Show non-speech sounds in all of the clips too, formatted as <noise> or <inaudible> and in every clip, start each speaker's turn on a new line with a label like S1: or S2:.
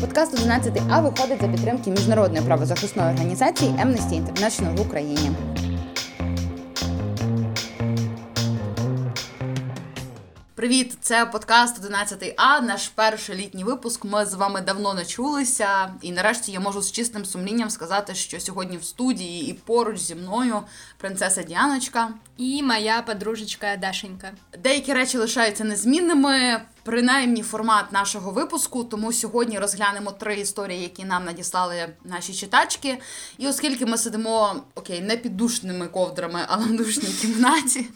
S1: Подкаст 11 А виходить за підтримки міжнародної правозахисної організації Amnesty International в Україні. Привіт, це подкаст 11 А. Наш перший літній випуск. Ми з вами давно не чулися, і нарешті я можу з чистим сумлінням сказати, що сьогодні в студії і поруч зі мною принцеса Діаночка
S2: і моя подружечка Дашенька.
S1: Деякі речі лишаються незмінними. Принаймні формат нашого випуску, тому сьогодні розглянемо три історії, які нам надіслали наші читачки. І оскільки ми сидимо окей, не під душними ковдрами, але в душній кімнаті.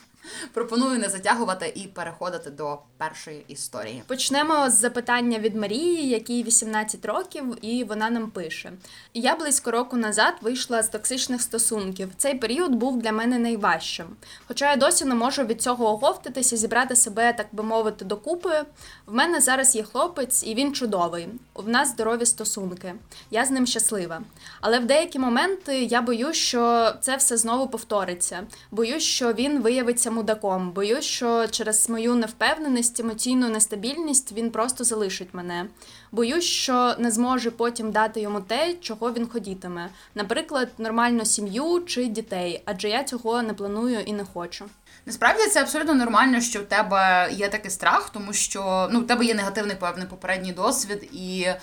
S1: Пропоную не затягувати і переходити до першої історії.
S2: Почнемо з запитання від Марії, якій 18 років, і вона нам пише: я близько року назад вийшла з токсичних стосунків. Цей період був для мене найважчим. Хоча я досі не можу від цього оговтатися, зібрати себе, так би мовити, докупи. В мене зараз є хлопець, і він чудовий. У нас здорові стосунки. Я з ним щаслива. Але в деякі моменти я боюсь, що це все знову повториться. Боюсь, що він виявиться мудаком. Боюсь, що через мою невпевненість, емоційну нестабільність він просто залишить мене. Боюсь, що не зможе потім дати йому те, чого він хотітиме, наприклад, нормальну сім'ю чи дітей, адже я цього не планую і не хочу.
S1: Насправді це абсолютно нормально, що в тебе є такий страх, тому що ну в тебе є негативний певний попередній досвід і е,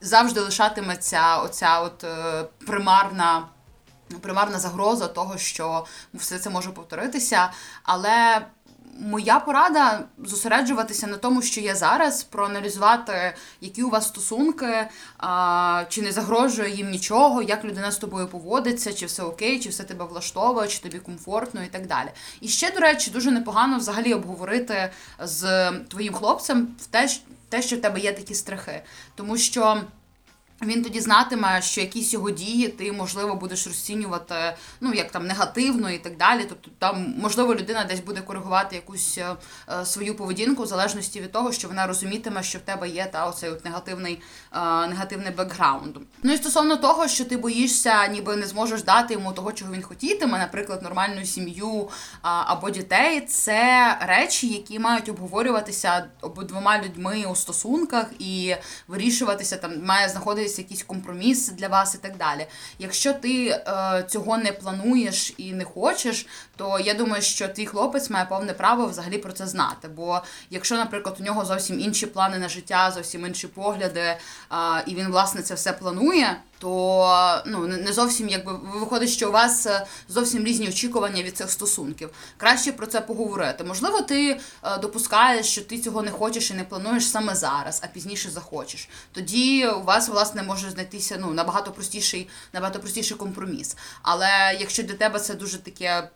S1: завжди лишатиметься оця от е, примарна примарна загроза того, що все це може повторитися. Але моя порада зосереджуватися на тому, що є зараз, проаналізувати, які у вас стосунки, чи не загрожує їм нічого, як людина з тобою поводиться, чи все окей, чи все тебе влаштовує, чи тобі комфортно і так далі. І ще, до речі, дуже непогано взагалі обговорити з твоїм хлопцем в те, те, що в тебе є такі страхи, тому що. Він тоді знатиме, що якісь його дії ти, можливо, будеш розцінювати ну, як там негативно і так далі. Тобто, там, можливо, людина десь буде коригувати якусь е, е, свою поведінку в залежності від того, що вона розумітиме, що в тебе є та оцей от негативний е, негативний бекграунд. Ну і стосовно того, що ти боїшся, ніби не зможеш дати йому того, чого він хотітиме, наприклад, нормальну сім'ю або дітей, це речі, які мають обговорюватися обидвома людьми у стосунках і вирішуватися там, має знаходитися якийсь якийсь компроміс для вас і так далі. Якщо ти е, цього не плануєш і не хочеш, то я думаю, що твій хлопець має повне право взагалі про це знати. Бо якщо, наприклад, у нього зовсім інші плани на життя, зовсім інші погляди, е, і він власне це все планує то ну не зовсім якби виходить, що у вас е, зовсім різні очікування від цих стосунків. Краще про це поговорити. Можливо, ти е, допускаєш, що ти цього не хочеш і не плануєш саме зараз, а пізніше захочеш. Тоді у вас власне може знайтися ну набагато простіший, набагато простіший компроміс. Але якщо для тебе це дуже таке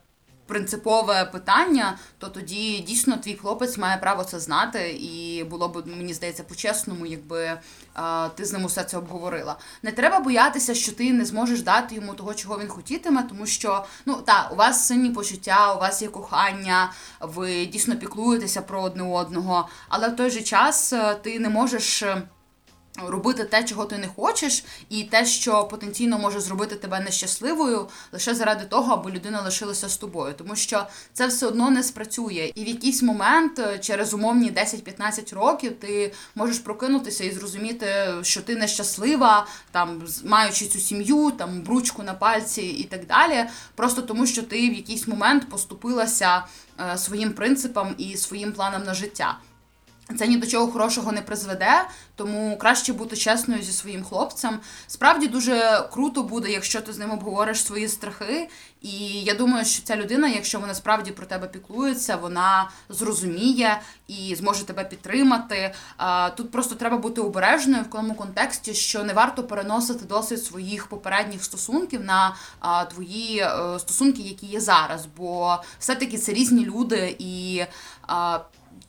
S1: принципове питання, то тоді дійсно твій хлопець має право це знати, і було б мені здається по-чесному, якби а, ти з ним усе це обговорила. Не треба боятися, що ти не зможеш дати йому того, чого він хотітиме, тому що ну так, у вас сильні почуття, у вас є кохання, ви дійсно піклуєтеся про одне одного, але в той же час е, ти не можеш. Робити те, чого ти не хочеш, і те, що потенційно може зробити тебе нещасливою, лише заради того, аби людина лишилася з тобою, тому що це все одно не спрацює. І в якийсь момент, е, через умовні 10-15 років, ти можеш прокинутися і зрозуміти, що ти нещаслива, там маючи цю сім'ю, там бручку на пальці і так далі, просто тому, що ти в якийсь момент поступилася е, своїм принципам і своїм планам на життя. Це ні до чого хорошого не призведе, тому краще бути чесною зі своїм хлопцем. Справді дуже круто буде, якщо ти з ним обговориш свої страхи. І я думаю, що ця людина, якщо вона справді про тебе піклується, вона зрозуміє і зможе тебе підтримати. Тут просто треба бути обережною в тому контексті, що не варто переносити досвід своїх попередніх стосунків на твої е, стосунки, які є зараз. Бо все-таки це різні люди і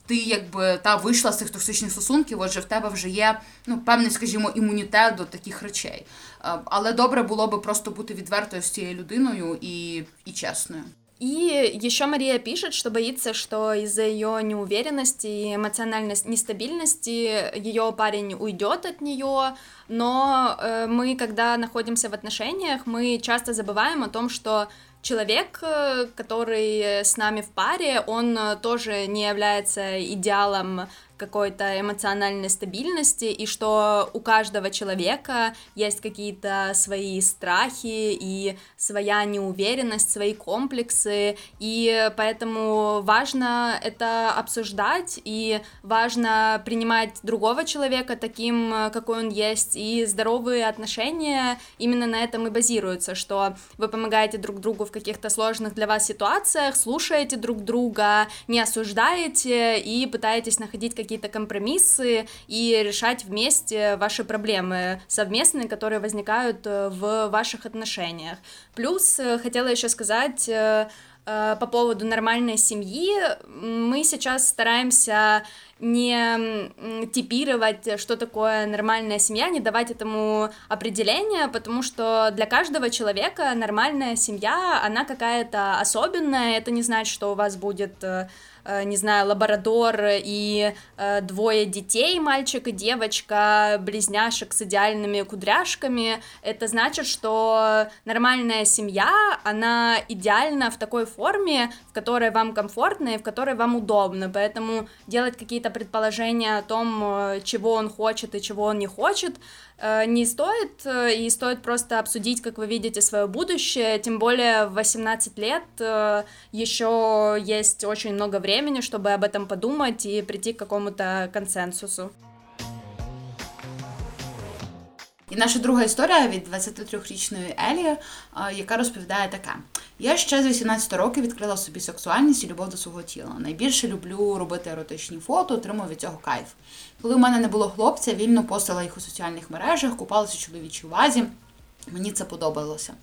S1: ти якби та вийшла з цих токсичних стосунків, отже, в тебе вже є ну, певний, скажімо, імунітет до таких речей. Е, але добре було би просто бути відвертою з цією людиною і, і чесною.
S2: И еще Мария пишет, что боится, что из-за ее неуверенности и эмоциональной нестабильности ее парень уйдет от нее, но э, мы, когда находимся в отношениях, мы часто забываем о том, что человек, э, который с нами в паре, он тоже не является идеалом какой-то эмоциональной стабильности, и что у каждого человека есть какие-то свои страхи и своя неуверенность, свои комплексы, и поэтому важно это обсуждать, и важно принимать другого человека таким, какой он есть, и здоровые отношения именно на этом и базируются, что вы помогаете друг другу в каких-то сложных для вас ситуациях, слушаете друг друга, не осуждаете и пытаетесь находить какие какие-то компромиссы и решать вместе ваши проблемы совместные, которые возникают э, в ваших отношениях. Плюс э, хотела еще сказать э, по поводу нормальной семьи, мы сейчас стараемся не типировать, что такое нормальная семья, не давать этому определения, потому что для каждого человека нормальная семья, она какая-то особенная, это не значит, что у вас будет Э, не знаю, лабрадор и э, двое детей, мальчик и девочка, близняшек с идеальными кудряшками, это значит, что нормальная семья, она идеальна в такой форме, в которой вам комфортно и в которой вам удобно, поэтому делать какие-то предположения о том, э, чего он хочет и чего он не хочет, Э, не стоит, э, и стоит просто обсудить, как вы видите свое будущее, тем более в 18 лет еще есть очень много времени, чтобы об этом подумать и прийти к какому-то консенсусу.
S1: І наша друга історія від 23-річної Елі, яка розповідає таке: я ще з 18 років відкрила собі сексуальність і любов до свого тіла. Найбільше люблю робити еротичні фото, отримую від цього кайф. Коли в мене не було хлопця, вільно постила їх у соціальних мережах, купалася у чоловічій вазі. Мені це подобалося.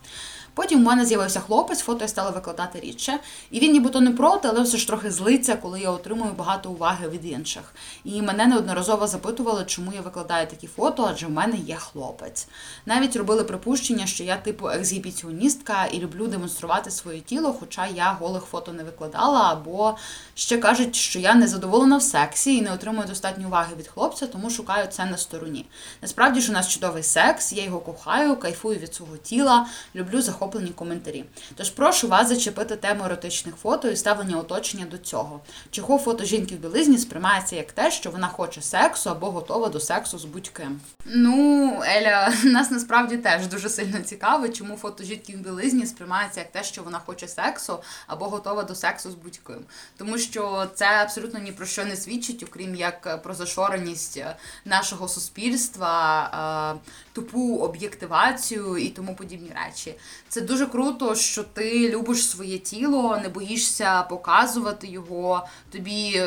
S1: Потім у мене з'явився хлопець, фото я стала викладати рідше. І він нібито не проти, але все ж трохи злиться, коли я отримую багато уваги від інших. І мене неодноразово запитували, чому я викладаю такі фото, адже в мене є хлопець. Навіть робили припущення, що я типу ексгібіціоністка і люблю демонструвати своє тіло, хоча я голих фото не викладала, або ще кажуть, що я не задоволена в сексі і не отримую достатньо уваги від хлопця, тому шукаю це на стороні. Насправді ж у нас чудовий секс, я його кохаю, кайфую від свого тіла, люблю захоплення захоплені коментарі. Тож прошу вас зачепити тему еротичних фото і ставлення оточення до цього. Чого фото жінки в білизні сприймається як те, що вона хоче сексу або готова до сексу з будь-ким. Ну, Еля, <laughs> нас насправді теж дуже сильно цікавить, чому фото жінки в білизні сприймається як те, що вона хоче сексу або готова до сексу з будь-ким. Тому що це абсолютно ні про що не свідчить, окрім як про зашореність нашого суспільства, е, тупу об'єктивацію і тому подібні речі. Це дуже круто, що ти любиш своє тіло, не боїшся показувати його. Тобі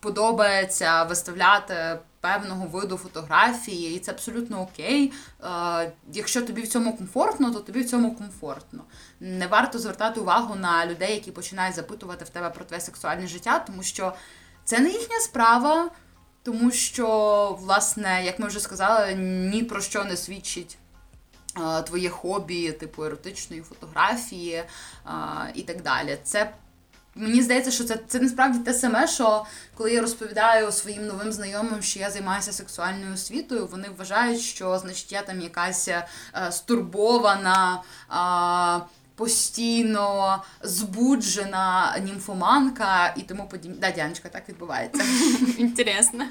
S1: подобається виставляти певного виду фотографії, і це абсолютно окей. Е, Якщо тобі в цьому комфортно, то тобі в цьому комфортно. Не варто звертати увагу на людей, які починають запитувати в тебе про твоє сексуальне життя, тому що це не їхня справа, тому що, власне, як ми вже сказали, ні про що не свідчить твоє хобі, типу еротичної фотографії і так далі. Це Мені здається, що це це насправді те саме, що коли я розповідаю своїм новим знайомим, що я займаюся сексуальною освітою, вони вважають, що значить я там якась е, стурбована. Е, постійно збуджена німфоманка і тому подібне. Да, Дяночка, так відбувається. <laughs>
S2: Інтересно.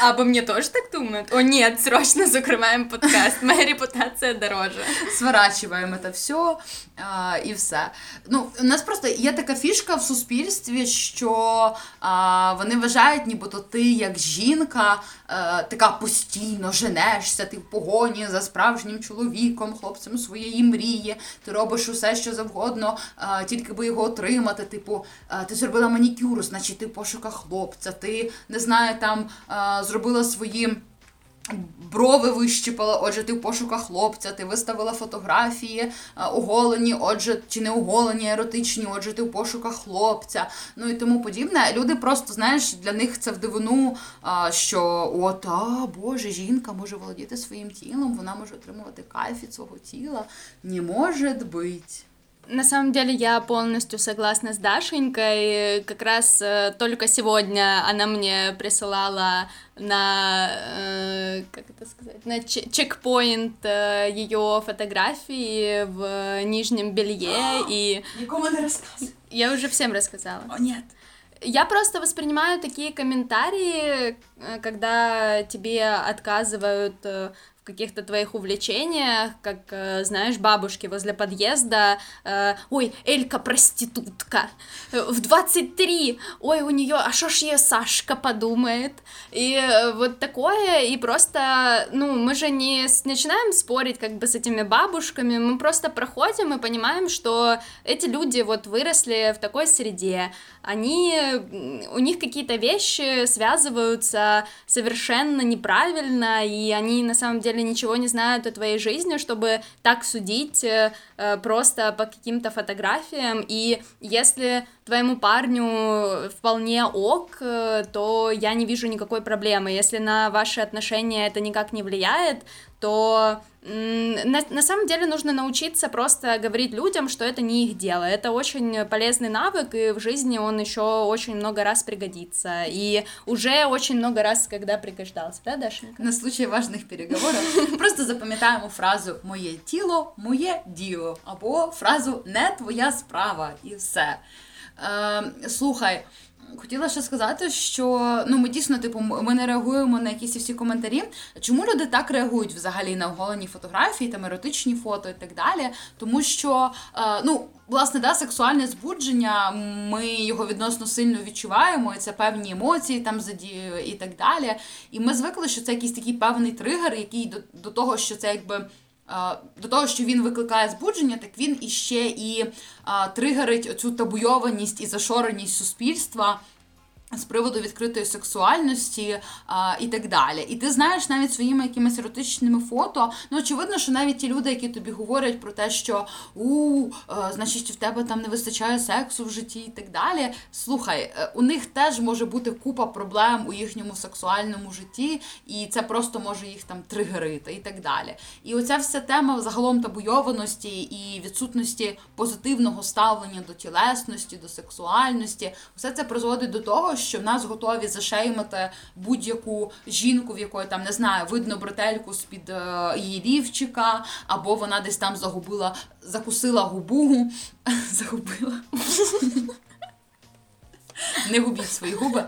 S2: Або мені теж так думають? О, ні, срочно закриваємо подкаст. Моя репутація дороже.
S1: Сворачуваємо це все а, і все. Ну, У нас просто є така фішка в суспільстві, що а, вони вважають, нібито ти як жінка, а, така постійно женешся, ти в погоні за справжнім чоловіком, хлопцем своєї мрії, ти робиш усе що завгодно, а, тільки би його отримати. Типу, а, ти зробила манікюр, значить ти в пошуках хлопця, ти не знаю, там а, зробила свої. Брови вищипала, отже, ти в пошуках хлопця, ти виставила фотографії оголені, отже, чи не оголені, еротичні, отже, ти в пошуках хлопця, ну і тому подібне. Люди просто, знаєш, для них це в дивину, що от, а, Боже, жінка може володіти своїм тілом, вона може отримувати кайф від свого тіла. Не може бути.
S2: На самом деле я полностью согласна с Дашенькой. Как раз э, только сегодня она мне присылала на, э, как это сказать, на чекпоинт э, ее фотографии в нижнем белье <gasps> и...
S1: Никому не рассказывай.
S2: Я уже всем рассказала.
S1: О, нет.
S2: Я просто воспринимаю такие комментарии, э, когда тебе отказывают э, каких-то твоих увлечениях, как, э, знаешь, бабушки возле подъезда, э, ой, Элька проститутка, в 23, ой, у нее, а что ж ее Сашка подумает, и э, вот такое, и просто, ну, мы же не начинаем спорить как бы с этими бабушками, мы просто проходим и понимаем, что эти люди вот выросли в такой среде, они, у них какие-то вещи связываются совершенно неправильно, и они на самом деле ничего не знают о твоей жизни, чтобы так судить э, э, просто по каким-то фотографиям, и если твоему парню вполне ок, э, то я не вижу никакой проблемы. Если на ваши отношения это никак не влияет, то на, на самом деле нужно научиться просто говорить людям, что это не их дело. Это очень полезный навык, и в жизни он еще очень много раз пригодится. И уже очень много раз, когда пригождался, да, Дашенька?
S1: На случай важных переговоров просто запам'ятаємо фразу Моє тіло, моє діло або фразу Не твоя справа і все. Е, Слухай. Хотіла ще сказати, що ну ми дійсно, типу, ми не реагуємо на якісь всі коментарі. Чому люди так реагують взагалі на оголені фотографії, там еротичні фото і так далі? Тому що е, ну. Власне, да, сексуальне збудження, ми його відносно сильно відчуваємо, і це певні емоції там задіює і так далі. І ми звикли, що це якийсь такий певний тригер, який до, до того, що це якби до того, що він викликає збудження, так він іще і тригерить оцю табуйованість і зашореність суспільства з приводу відкритої сексуальності а, і так далі. І ти знаєш навіть своїми якимись еротичними фото. Ну, очевидно, що навіть ті люди, які тобі говорять про те, що у, а, значить, в тебе там не вистачає сексу в житті і так далі. Слухай, е, у них теж може бути купа проблем у їхньому сексуальному житті, і це просто може їх там тригерити і так далі. І оця вся тема загалом табуйованості і відсутності позитивного ставлення до тілесності, до сексуальності, все це призводить до того що в нас готові зашеймити будь-яку жінку, в якої там не знаю, видно бретельку з під е, її лівчика, або вона десь там загубила, закусила губу, <laughs> загубила. Не губіть свої губи.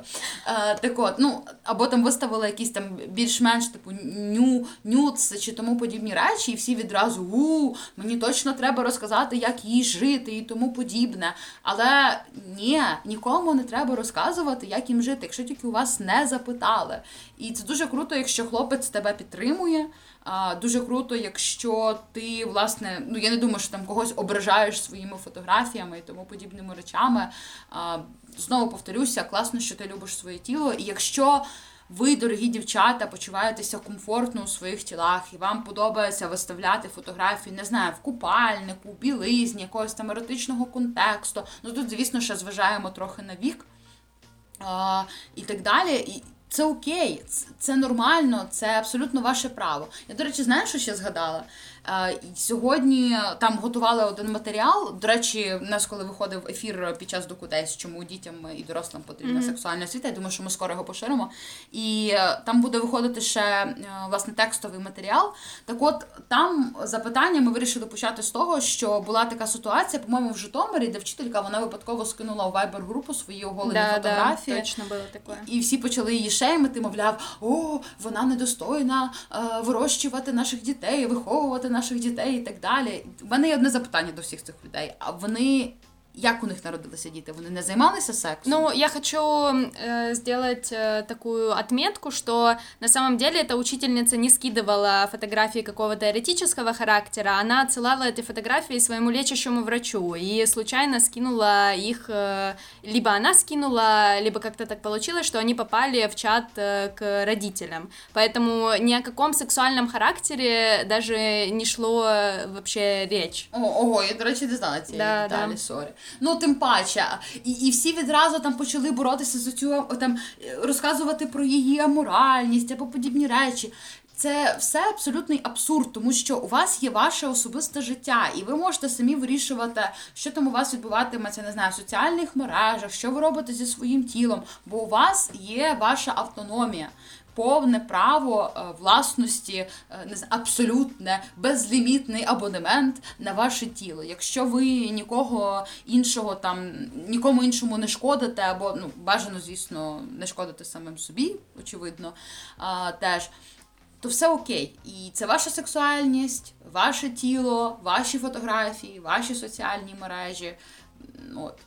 S1: Е, Так от, ну, або там виставили якісь там більш-менш типу ню, нюц чи тому подібні речі, і всі відразу у мені точно треба розказати, як їй жити і тому подібне. Але ні, нікому не треба розказувати, як їм жити, якщо тільки у вас не запитали. І це дуже круто, якщо хлопець тебе підтримує. А, Дуже круто, якщо ти, власне, ну я не думаю, що там когось ображаєш своїми фотографіями і тому подібними речами. А, Знову повторюся, класно, що ти любиш своє тіло. І якщо ви, дорогі дівчата, почуваєтеся комфортно у своїх тілах, і вам подобається виставляти фотографії, не знаю, в купальнику, в білизні, якогось там еротичного контексту. Ну тут, звісно, ще зважаємо трохи на вік. А, І так далі. І це окей, це нормально, це абсолютно ваше право. Я, до речі, знаю, що ще згадала. Е, сьогодні там готували один матеріал. До речі, у нас коли виходив ефір під час докудесь, чому дітям і дорослим потрібна mm-hmm. сексуальна освіта. Я думаю, що ми скоро його поширимо. І е, там буде виходити ще е, власне текстовий матеріал. Так, от там запитання ми вирішили почати з того, що була така ситуація, по-моєму, в Житомирі, де вчителька вона випадково скинула у Viber групу свої оголені да, фотографії.
S2: Да, точно було таке.
S1: І всі почали її шеймити, мовляв, о, вона недостойна вирощувати наших дітей, виховувати наших дітей і так далі. У мене є одне запитання до всіх цих людей. А вони Як у них народилися діти? Вони не займалися сексом?
S2: Ну, я хочу э, сделать э, такую отметку, что на самом деле эта учительница не скидывала фотографии какого-то эротического характера, она отсылала эти фотографии своему лечащему врачу и случайно скинула их, э, либо она скинула, либо как-то так получилось, что они попали в чат э, к родителям. Поэтому ни о каком сексуальном характере даже не шло вообще речь.
S1: О, ого, я, до речі, не знала цієї да, деталі, да. сорі. Ну, тим паче. І і всі відразу там почали боротися за цю там розказувати про її аморальність або подібні речі. це все абсолютний абсурд, тому що у вас є ваше особисте життя, і ви можете самі вирішувати, що там у вас відбуватиметься, не знаю, в соціальних мережах, що ви робите зі своїм тілом, бо у вас є ваша автономія повне право е, власності, е, не знаю, абсолютне безлімітний абонемент на ваше тіло. Якщо ви нікого іншого там нікому іншому не шкодите, або ну бажано, звісно, не шкодити самим собі, очевидно, а, теж. То все окей, і це ваша сексуальність, ваше тіло, ваші фотографії, ваші соціальні мережі. От.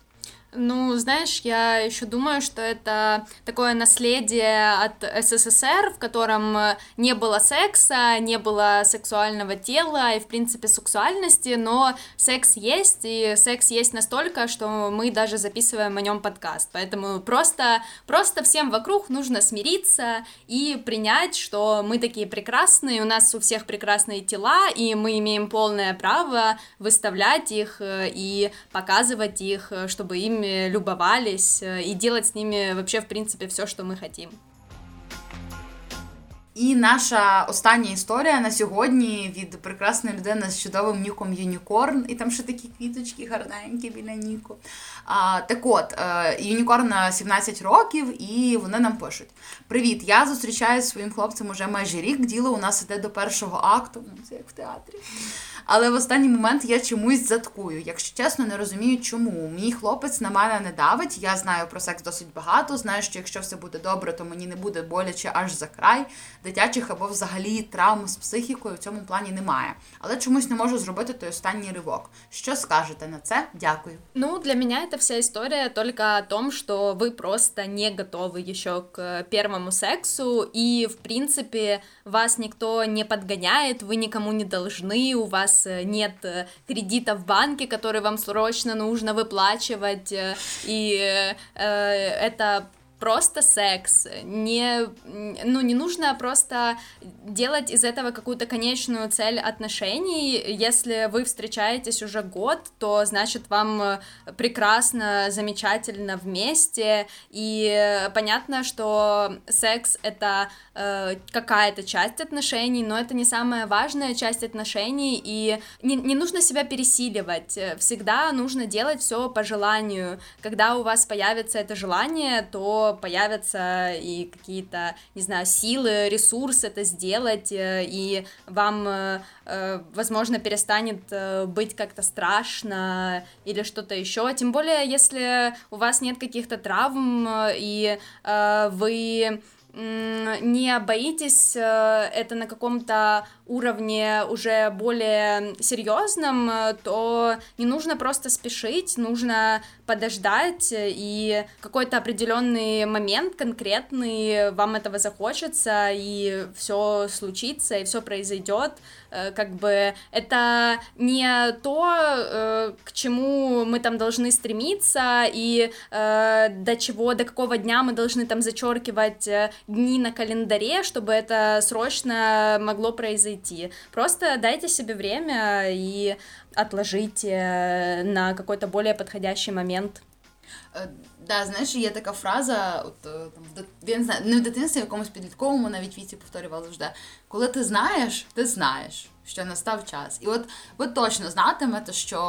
S2: Ну, знаешь, я еще думаю, что это такое наследие от СССР, в котором не было секса, не было сексуального тела и, в принципе, сексуальности, но секс есть, и секс есть настолько, что мы даже записываем о нем подкаст. Поэтому просто, просто всем вокруг нужно смириться и принять, что мы такие прекрасные, у нас у всех прекрасные тела, и мы имеем полное право выставлять их и показывать их, чтобы им ними любовались э, и делать с ними вообще, в принципе, все, что мы хотим.
S1: І наша остання історія на сьогодні від прекрасної людини з чудовим ніком Юнікорн, і там ще такі квіточки гарненькі біля Ніку. А, Так от, е, Юнікорн 17 років, і вони нам пишуть: Привіт! Я зустрічаюся зі своїм хлопцем уже майже рік. Діло у нас іде до першого акту, ну це як в театрі. Але в останній момент я чомусь заткую. Якщо чесно, не розумію, чому. Мій хлопець на мене не давить. Я знаю про секс досить багато. Знаю, що якщо все буде добре, то мені не буде боляче аж за край. Дитячих або взагалі травм з психікою в цьому плані немає. Але чомусь не можу зробити той останній ривок. Що скажете на це? Дякую.
S2: Ну, для меня эта вся история только о том, что вы просто не готовы еще к первому сексу, и, в принципе, вас никто не подгоняет, вы никому не должны, у вас вас нет э, кредита в банке, который вам срочно нужно выплачивать, э, и э, это просто секс, не, ну, не нужно просто делать из этого какую-то конечную цель отношений. Если вы встречаетесь уже год, то значит вам э, прекрасно, замечательно вместе, и понятно, что секс это э, какая-то часть отношений, но это не самая важная часть отношений, и не, не нужно себя пересиливать, всегда нужно делать все по желанию. Когда у вас появится это желание, то появятся и какие-то, не знаю, силы, ресурсы это сделать, э, и вам, э, э, возможно, перестанет быть как-то страшно или что-то еще. Тем более, если у вас нет каких-то травм, и вы не боитесь это на каком-то уровне уже более серьезном, то не нужно просто спешить, нужно подождать, и какой-то определенный момент конкретный вам этого захочется, и все случится, и все произойдет. Э, как бы это не то, э, к чему мы там должны стремиться, и э, до чего, до какого дня мы должны там зачеркивать дни на календаре, чтобы это срочно могло произойти. Просто дайте себе время и отложите на какой-то более подходящий момент.
S1: Да, знаєш, є така фраза, от там в я не знаю, не в дитинстві, в якомусь підлітковому навіть віці повторювала завжди. Коли ти знаєш, ти знаєш, Що настав час. І от ви точно знатимете, що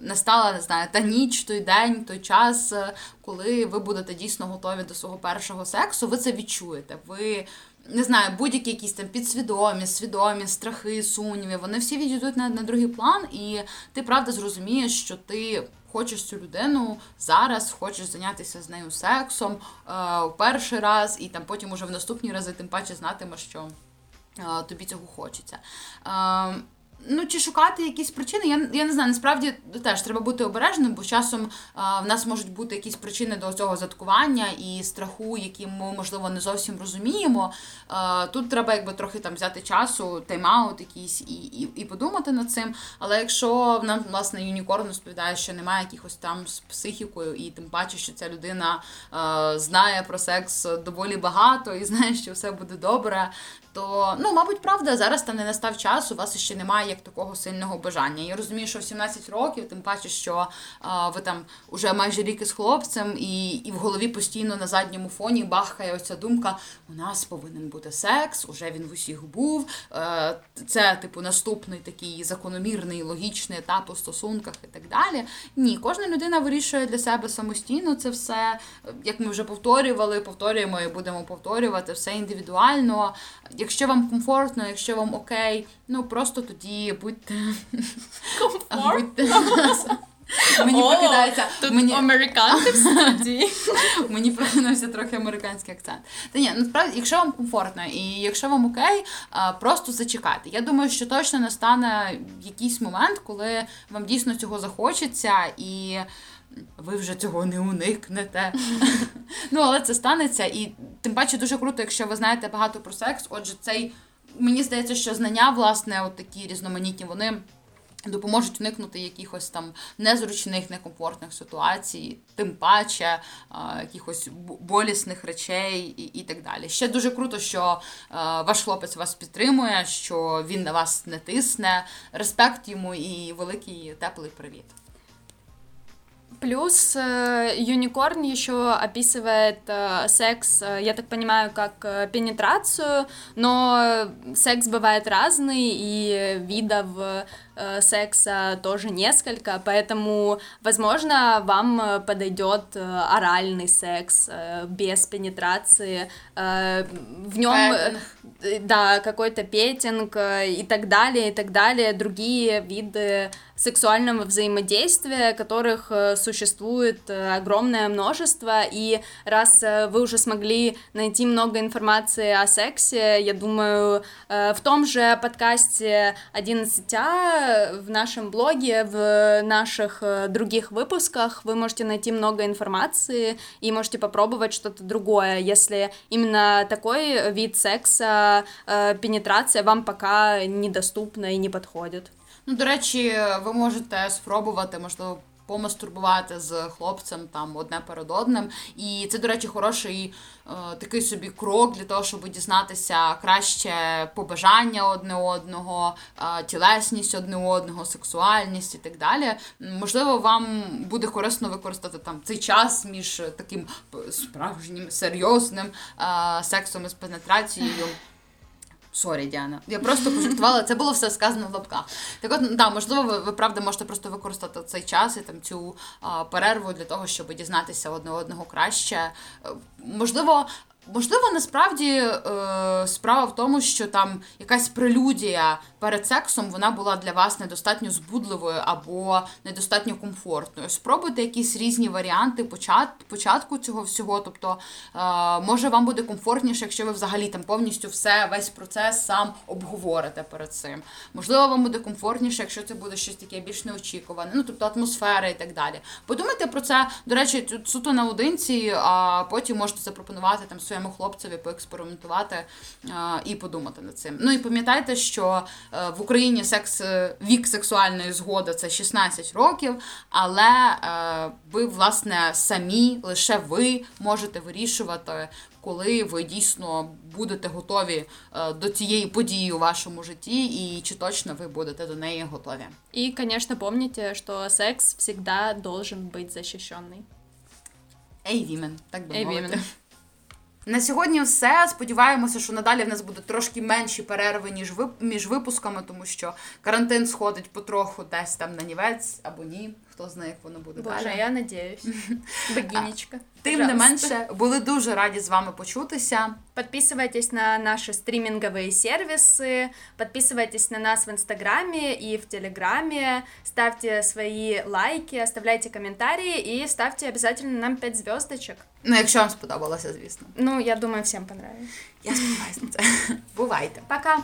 S1: настала, не знаю, та ніч, той день, той час, коли ви будете дійсно готові до свого першого сексу, ви це відчуєте. Ви не знаю, будь-які якісь там підсвідомі, свідомі, страхи, сумніви, вони всі відійдуть на, на другий план, і ти правда зрозумієш, що ти. Хочеш цю людину зараз, хочеш зайнятися з нею сексом е, перший раз, і там потім уже в наступні рази, тим паче знатимеш, що е, тобі цього хочеться. Ну, чи шукати якісь причини, я я не знаю, насправді теж треба бути обережним, бо часом а, в нас можуть бути якісь причини до цього заткування і страху, які ми, можливо, не зовсім розуміємо. А, Тут треба якби трохи там взяти часу, тайм-аут якийсь і і, і подумати над цим. Але якщо нам, власне, Юнікорн розповідає, що немає якихось там з психікою, і тим паче, що ця людина а, знає про секс доволі багато і знає, що все буде добре, то ну, мабуть, правда, зараз там не настав час, у вас ще немає як такого сильного бажання. Я розумію, що в 17 років, тим паче, що а, ви там уже майже рік із хлопцем, і і в голові постійно на задньому фоні бахкає оця думка: у нас повинен бути секс, уже він в усіх був. Е, це, типу, наступний такий закономірний логічний етап у стосунках і так далі. Ні, кожна людина вирішує для себе самостійно це все. Як ми вже повторювали, повторюємо і будемо повторювати все індивідуально. Якщо вам комфортно, якщо вам окей, ну просто тоді будьте.
S2: Комфортно?
S1: Мені прокидається.
S2: Тут
S1: мені...
S2: американці в студії. <laughs>
S1: Мені прокинувся трохи американський акцент. Та ні, насправді, якщо вам комфортно і якщо вам окей, просто зачекайте. Я думаю, що точно настане якийсь момент, коли вам дійсно цього захочеться і. Ви вже цього не уникнете. <laughs> Ну, але це станеться. І тим паче дуже круто, якщо ви знаєте багато про секс. Отже, цей мені здається, що знання, власне, от такі різноманітні, вони допоможуть уникнути якихось там незручних, некомфортних ситуацій, тим паче а, якихось болісних речей і, і так далі. Ще дуже круто, що а, ваш хлопець вас підтримує, що він на вас не тисне. Респект йому і великий теплий привіт.
S2: Плюс э, Юникорн еще описывает э, секс, э, я так понимаю, как пенетрацию, но секс бывает разный, и видов секса тоже несколько, поэтому, возможно, вам подойдет оральный секс без пенетрации, в нем, да, какой-то петинг и так далее, и так далее, другие виды сексуального взаимодействия, которых э, существует э, огромное множество, и раз э, вы уже смогли найти много информации о сексе, я думаю, в том же подкасте 11А, в нашем блоге, в наших других выпусках вы можете найти много информации и можете попробовать что-то другое, если именно такой вид секса, пенетрация вам пока недоступна и не подходит.
S1: Ну, до речі, ви можете спробувати, можливо, помастурбувати з хлопцем там одне перед одним. І це, до речі, хороший е, такий собі крок для того, щоб дізнатися краще побажання одне одного, е, тілесність одне одного, сексуальність і так далі. Можливо, вам буде корисно використати там цей час між таким справжнім серйозним е, сексом із пенетрацією. Sorry, Діана. Я просто пожартувала, це було все сказано в лапках. Так от, да, можливо, ви, ви правда можете просто використати цей час і там цю а, перерву для того, щоб дізнатися одне одного краще. Е, можливо, Можливо, насправді е, справа в тому, що там якась прелюдія перед сексом вона була для вас недостатньо збудливою або недостатньо комфортною. Спробуйте якісь різні варіанти почат, початку цього всього. Тобто, е, може вам буде комфортніше, якщо ви взагалі там повністю все, весь процес сам обговорите перед цим. Можливо, вам буде комфортніше, якщо це буде щось таке більш неочікуване, ну тобто атмосфера і так далі. Подумайте про це, до речі, суто наодинці, а потім можете запропонувати там своєму хлопцеві поекспериментувати а, і подумати над цим. Ну і пам'ятайте, що е, в Україні секс е, вік сексуальної згоди це 16 років, але е, ви, власне, самі лише ви можете вирішувати. Коли ви дійсно будете готові до цієї події у вашому житті, і чи точно ви будете до неї готові?
S2: І, звісно, пам'ятайте, що секс завжди должен бути захищений.
S1: Ей, вімен, так би мовити. На сьогодні все. Сподіваємося, що надалі в нас буде трошки менші перерви, ніж між випусками, тому що карантин сходить потроху десь там на нівець або ні. Хто знає, як воно буде
S2: Боже,
S1: далі.
S2: я надіюсь. <laughs> Богинечка.
S1: Тим не менше, були дуже раді з вами почутися.
S2: Подписывайтесь на наши стриминговые сервисы, подписывайтесь на нас в Инстаграме и в Телеграме, ставьте свои лайки, оставляйте комментарии и ставьте обязательно нам 5 звездочек.
S1: Ну, якщо вам сподобалося, звісно.
S2: Ну, я думаю, всем понравилось.
S1: Я сподіваюся на це. <laughs> Бувайте.
S2: Пока!